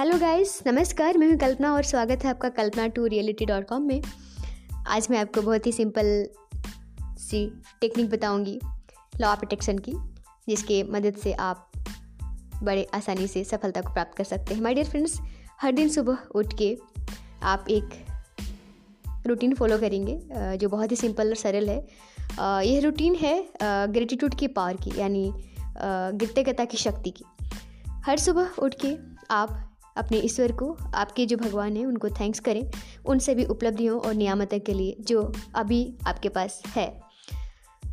Hello guys नमस्कार। मैं हूँ कल्पना और स्वागत है आपका Kalpana to reality dot com में। आज मैं आपको बहुत ही सिंपल सी टेक्निक बताऊँगी लॉ प्रोटेक्शन की, जिसके मदद से आप बड़े आसानी से सफलता को प्राप्त कर सकते हैं। माय डियर फ्रेंड्स हर दिन सुबह उठ के आप एक रूटीन फॉलो करेंगे जो बहुत ही सिंपल और सरल है। यह रूटीन है ग्रेटिट्यूड की पावर की, यानी कृतज्ञता की शक्ति की। हर सुबह उठ के आप अपने ईश्वर को, आपके जो भगवान हैं, उनको थैंक्स करें। उन सभी उपलब्धियों और नियामतों के लिए, जो अभी आपके पास है।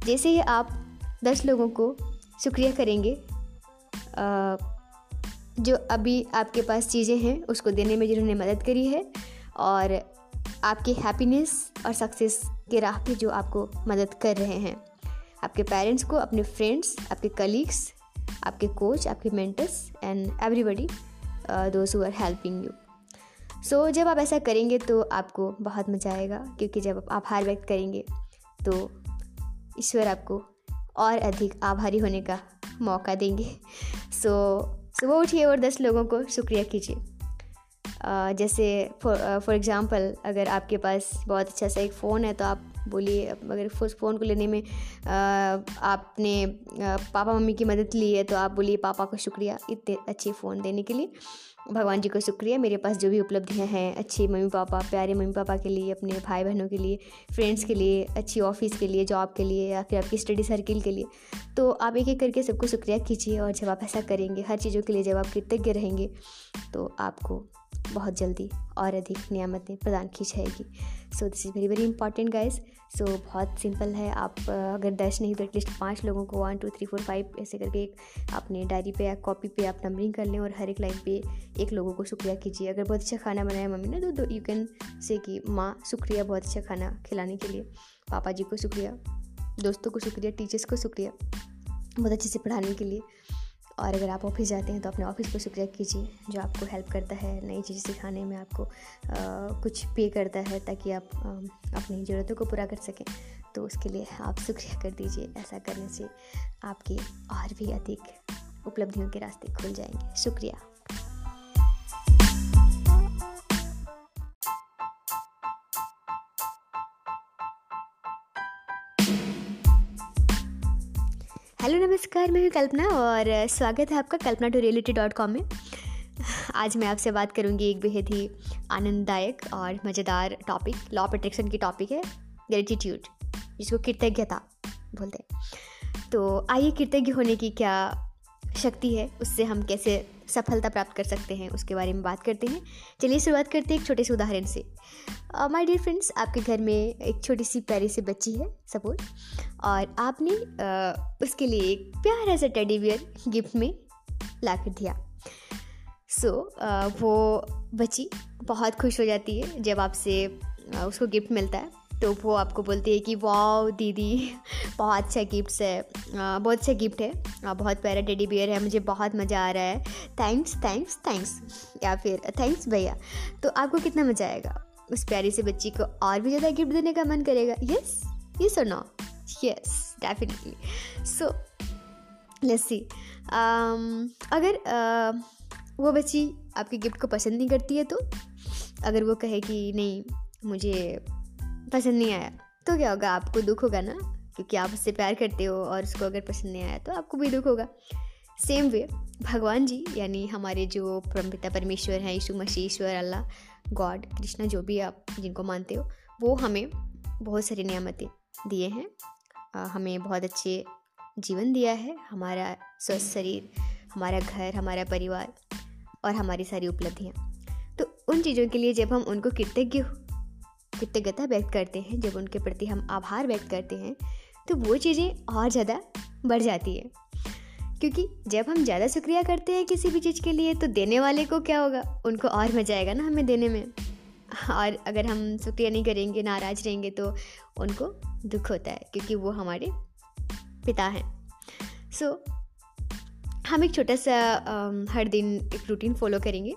जैसे ही आप दस लोगों को शुक्रिया करेंगे जो अभी आपके पास चीज़ें हैं, उसको देने में जिन्होंने मदद करी है, और आपके हैप्पीनेस और सक्सेस के राह पे जो आपको मदद कर रहे हैं। आपके पेरेंट्स को, अपने फ्रेंड्स आपके कलीग्स आपके कोच आपके mentors and everybody those who are helping you so जब आप ऐसा करेंगे तो आपको बहुत मज़ा आएगा क्योंकि जब आप आभार व्यक्त करेंगे तो ईश्वर आपको और अधिक आभारी होने का मौका देंगे। सो so, सुबह उठिए और दस लोगों को शुक्रिया कीजिए। Uh, जैसे फॉर एग्ज़ाम्पल अगर आपके पास बहुत अच्छा सा एक फ़ोन है तो आप बोलिए, अगर फ़ोन को लेने में आपने पापा मम्मी की मदद ली है तो आप बोलिए, पापा को शुक्रिया इतने अच्छे फ़ोन देने के लिए। भगवान जी को शुक्रिया, मेरे पास जो भी उपलब्धियाँ हैं अच्छी मम्मी पापा, प्यारे मम्मी पापा के लिए, अपने भाई बहनों के लिए फ्रेंड्स के लिए, अच्छी ऑफ़िस के लिए जॉब के लिए, या फिर आपकी स्टडी सर्किल के लिए। तो आप एक एक करके सबको शुक्रिया कीजिए, और जब आप ऐसा करेंगे, हर चीज़ों के लिए जब आप कृतज्ञ रहेंगे तो आपको बहुत जल्दी और अधिक नियामतें प्रदान की जाएगी। So this is very very important guys so बहुत सिंपल है। आप, अगर दस नहीं तो एटलीस्ट पाँच लोगों को one two three four five ऐसे करके एक अपने डायरी पे या कॉपी पे आप नंबरिंग कर लें और हर एक लाइन पे एक लोगों को शुक्रिया कीजिए। अगर बहुत अच्छा खाना बनाया मम्मी ने तो यू कैन से कि, माँ, शुक्रिया बहुत अच्छा खाना खिलाने के लिए। पापा जी को शुक्रिया, दोस्तों को शुक्रिया टीचर्स को शुक्रिया बहुत अच्छे से पढ़ाने के लिए। और अगर आप ऑफ़िस जाते हैं तो अपने ऑफ़िस को शुक्रिया कीजिए जो आपको हेल्प करता है नई चीज़ सिखाने में आपको आ, कुछ पे करता है ताकि आप आ, अपनी ज़रूरतों को पूरा कर सकें तो उसके लिए आप शुक्रिया कर दीजिए ऐसा करने से आपके और भी अधिक उपलब्धियों के रास्ते खुल जाएँगे। शुक्रिया। हेलो, नमस्कार, मैं हूँ कल्पना और स्वागत है आपका Kalpana to reality dot com में। आज मैं आपसे बात करूँगी एक बेहद ही आनंददायक और मज़ेदार टॉपिक लॉ ऑफ़ अट्रैक्शन की टॉपिक है ग्रेटिट्यूड जिसको कृतज्ञता बोलते हैं। तो आइए, कृतज्ञ होने की क्या शक्ति है, उससे हम कैसे सफलता प्राप्त कर सकते हैं उसके बारे में बात करते हैं। चलिए शुरुआत करते हैं एक छोटे से उदाहरण से। माय डियर फ्रेंड्स आपके घर में एक छोटी सी प्यारी सी बच्ची है सपोज़ और आपने uh, उसके लिए एक प्यारा सा टेडी बियर गिफ्ट में ला कर दिया। सो so, uh, वो बच्ची बहुत खुश हो जाती है जब आपसे उसको गिफ्ट मिलता है। तो वो आपको बोलती है कि वाह दीदी बहुत अच्छा गिफ्ट है। बहुत अच्छा गिफ्ट है। बहुत प्यारा टेडी बियर है मुझे बहुत मज़ा आ रहा है। थैंक्स थैंक्स थैंक्स या फिर थैंक्स भैया। तो आपको कितना मज़ा आएगा? उस प्यारी से बच्ची को और भी ज़्यादा गिफ्ट देने का मन करेगा? यस यस और no yes definitely so let's see अगर uh, वो बच्ची आपके गिफ्ट को पसंद नहीं करती है तो? अगर वो कहे कि नहीं मुझे पसंद नहीं आया। तो क्या होगा? आपको दुख होगा ना? क्योंकि आप उससे प्यार करते हो और उसको अगर पसंद नहीं आया तो आपको भी दुख होगा। सेम वे भगवान जी, यानी हमारे जो परमपिता परमेश्वर हैं, यीशु मसीह ईश्वर अल्लाह, गॉड, कृष्णा, जो भी आप जिनको मानते हो, वो हमें बहुत सारी नियामतें दिए हैं। हमें बहुत अच्छे जीवन दिया है। हमारा स्वस्थ शरीर, हमारा घर, हमारा परिवार और हमारी सारी उपलब्धियाँ। तो उन चीज़ों के लिए जब हम उनको कृतज्ञ कृतज्ञता व्यक्त करते हैं जब उनके प्रति हम आभार व्यक्त करते हैं तो वो चीज़ें और ज़्यादा बढ़ जाती है। क्योंकि जब हम ज़्यादा शुक्रिया करते हैं किसी भी चीज़ के लिए तो देने वाले को क्या होगा? उनको और मज़ा आएगा ना हमें देने में। और अगर हम शुक्रिया नहीं करेंगे नाराज़ रहेंगे तो उनको दुख होता है क्योंकि वो हमारे पिता हैं। सो so, हम एक छोटा सा हर दिन एक रूटीन फॉलो करेंगे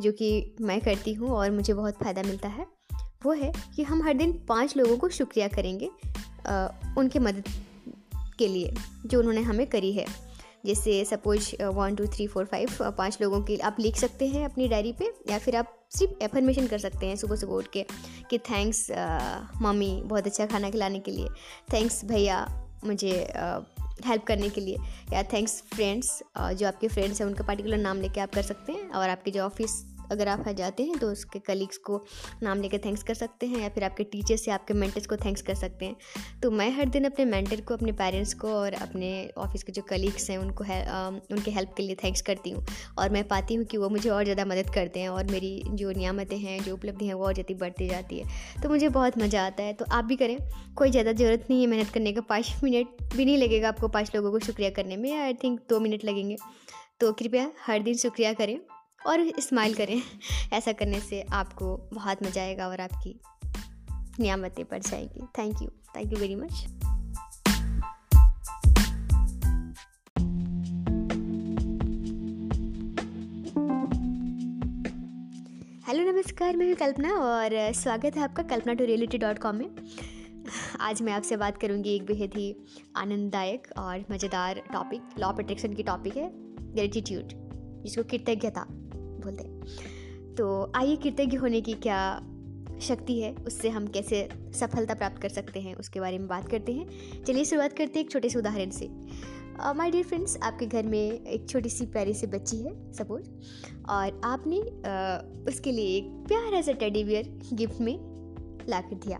जो कि मैं करती हूँ और मुझे बहुत फ़ायदा मिलता है। वो है कि हम हर दिन पाँच लोगों को शुक्रिया करेंगे आ, उनके मदद के लिए जो उन्होंने हमें करी है। जैसे suppose one two three four five पाँच लोगों की आप लिख सकते हैं अपनी डायरी पे या फिर आप सिर्फ़ एफर्मेशन कर सकते हैं सुबह सुबह उठ के कि थैंक्स मम्मी बहुत अच्छा खाना खिलाने के लिए थैंक्स भैया मुझे हेल्प करने के लिए या थैंक्स फ्रेंड्स जो आपके फ्रेंड्स हैं उनका पर्टिकुलर नाम लेके आप कर सकते हैं और आपके जो ऑफ़िस अगर आप जाते हैं तो उसके कलीग्स को नाम लेकर थैंक्स कर सकते हैं या फिर आपके टीचर्स या आपके मेंटर्स को थैंक्स कर सकते हैं। तो मैं हर दिन अपने मेंटर को अपने पेरेंट्स को और अपने ऑफ़िस के जो कलीग्स हैं उनको है, आ, उनके हेल्प के लिए थैंक्स करती हूँ। और मैं पाती हूँ कि वो मुझे और ज़्यादा मदद करते हैं और मेरी जो नियामतें हैं जो उपलब्धि हैं वो और ज़्यादा बढ़ती जाती है। तो मुझे बहुत मज़ा आता है। तो आप भी करें। कोई ज़्यादा ज़रूरत नहीं है मेहनत करने का। पाँच मिनट भी नहीं लगेगा आपको पाँच लोगों को शुक्रिया करने में। आई थिंक दो मिनट लगेंगे। तो कृपया हर दिन शुक्रिया करें। और स्माइल करें। ऐसा करने से आपको बहुत मज़ा आएगा और आपकी नियामतें बढ़ जाएँगी। Thank you thank you very much hello नमस्कार, मैं हूँ कल्पना और स्वागत है आपका Kalpana to reality dot com में। आज मैं आपसे बात करूँगी एक बेहद ही आनंददायक और मज़ेदार टॉपिक लॉ अट्रैक्शन की टॉपिक है ग्रेटिट्यूड जिसको कृतज्ञता बोलते हैं। तो आइए कृतज्ञ होने की क्या शक्ति है उससे हम कैसे सफलता प्राप्त कर सकते हैं उसके बारे में बात करते हैं। चलिए शुरुआत करते हैं एक छोटे से उदाहरण से। माय डियर फ्रेंड्स आपके घर में एक छोटी सी प्यारी सी बच्ची है सपोज़ और आपने uh, उसके लिए एक प्यारा सा टेडी बियर गिफ्ट में ला कर दिया।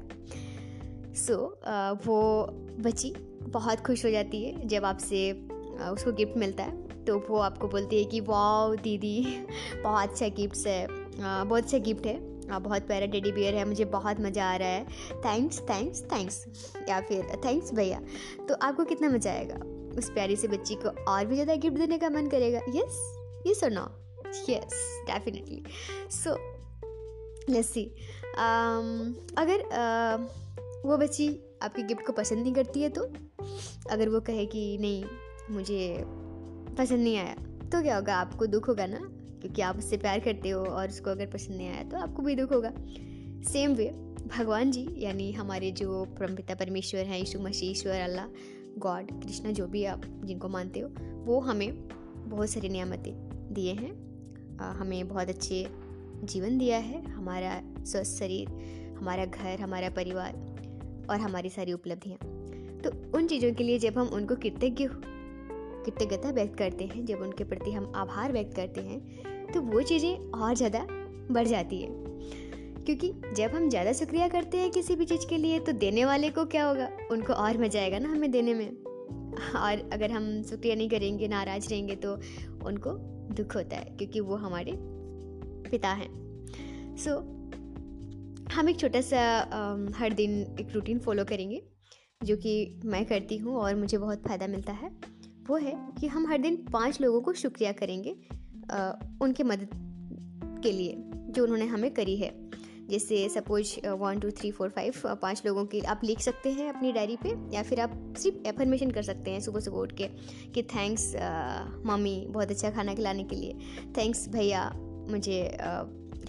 सो so, uh, वो बच्ची बहुत खुश हो जाती है जब आपसे uh, उसको गिफ्ट मिलता है। तो वो आपको बोलती है कि वाह दीदी बहुत अच्छा गिफ्ट है। बहुत अच्छा गिफ्ट है। बहुत प्यारा टेडी बियर है मुझे बहुत मज़ा आ रहा है। थैंक्स थैंक्स थैंक्स या फिर थैंक्स भैया। तो आपको कितना मज़ा आएगा? उस प्यारी से बच्ची को और भी ज़्यादा गिफ्ट देने का मन करेगा? यस यस और no yes definitely so let's see अगर uh, वो बच्ची आपके गिफ्ट को पसंद नहीं करती है तो? अगर वो कहे कि नहीं मुझे पसंद नहीं आया। तो क्या होगा, आपको दुख होगा ना, क्योंकि आप उससे प्यार करते हो और उसको अगर पसंद नहीं आया तो आपको भी दुख होगा। सेम वे भगवान जी, यानी हमारे जो परमपिता परमेश्वर हैं, यीशु मसीह, ईश्वर, अल्लाह, गॉड, कृष्णा, जो भी आप जिनको मानते हो, वो हमें बहुत सारी नियामतें दिए हैं। हमें बहुत अच्छे जीवन दिया है, हमारा स्वस्थ शरीर, हमारा घर, हमारा परिवार और हमारी सारी उपलब्धियाँ। तो उन चीज़ों के लिए जब हम उनको कृतज्ञ कृतज्ञता व्यक्त करते हैं जब उनके प्रति हम आभार व्यक्त करते हैं तो वो चीज़ें और ज़्यादा बढ़ जाती है। क्योंकि जब हम ज़्यादा शुक्रिया करते हैं किसी भी चीज़ के लिए तो देने वाले को क्या होगा? उनको और मज़ा आएगा ना हमें देने में। और अगर हम शुक्रिया नहीं करेंगे नाराज़ रहेंगे तो उनको दुख होता है क्योंकि वो हमारे पिता हैं। सो so, हम एक छोटा सा हर दिन एक रूटीन फॉलो करेंगे जो कि मैं करती हूँ और मुझे बहुत फ़ायदा मिलता है। वो है कि हम हर दिन पाँच लोगों को शुक्रिया करेंगे आ, उनके मदद के लिए जो उन्होंने हमें करी है। जैसे suppose one two three four five पाँच लोगों की आप लिख सकते हैं अपनी डायरी पे या फिर आप सिर्फ़ एफर्मेशन कर सकते हैं सुबह सुबह उठ के कि थैंक्स मम्मी बहुत अच्छा खाना खिलाने के लिए थैंक्स भैया मुझे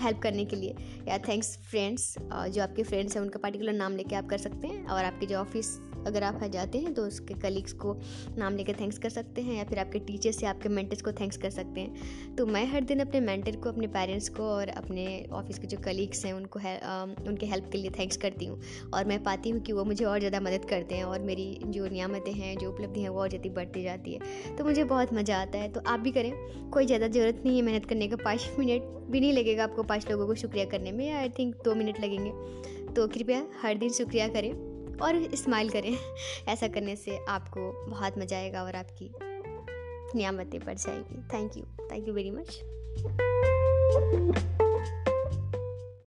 हेल्प करने के लिए या थैंक्स फ्रेंड्स जो आपके फ्रेंड्स हैं उनका पर्टिकुलर नाम लेके आप कर सकते हैं और आपके जो ऑफ़िस अगर आप जाते हैं तो उसके कलीग्स को नाम लेकर थैंक्स कर सकते हैं या फिर आपके टीचर्स या आपके मेंटर्स को थैंक्स कर सकते हैं। तो मैं हर दिन अपने मेंटर को अपने पेरेंट्स को और अपने ऑफ़िस के जो कलीग्स हैं उनको है, आ, उनके हेल्प के लिए थैंक्स करती हूँ। और मैं पाती हूँ कि वो मुझे और ज़्यादा मदद करते हैं और मेरी जो नियामतें हैं जो उपलब्धि हैं वो और ज़्यादा बढ़ती जाती है। तो मुझे बहुत मज़ा आता है। तो आप भी करें। कोई ज़्यादा ज़रूरत नहीं है मेहनत करने का। पाँच मिनट भी नहीं लगेगा आपको पाँच लोगों को शुक्रिया करने में। आई थिंक दो मिनट लगेंगे। तो कृपया हर दिन शुक्रिया करें। और इस्माइल करें। ऐसा करने से आपको बहुत मज़ा आएगा और आपकी नियामतें बढ़ जाएगी। Thank you thank you very much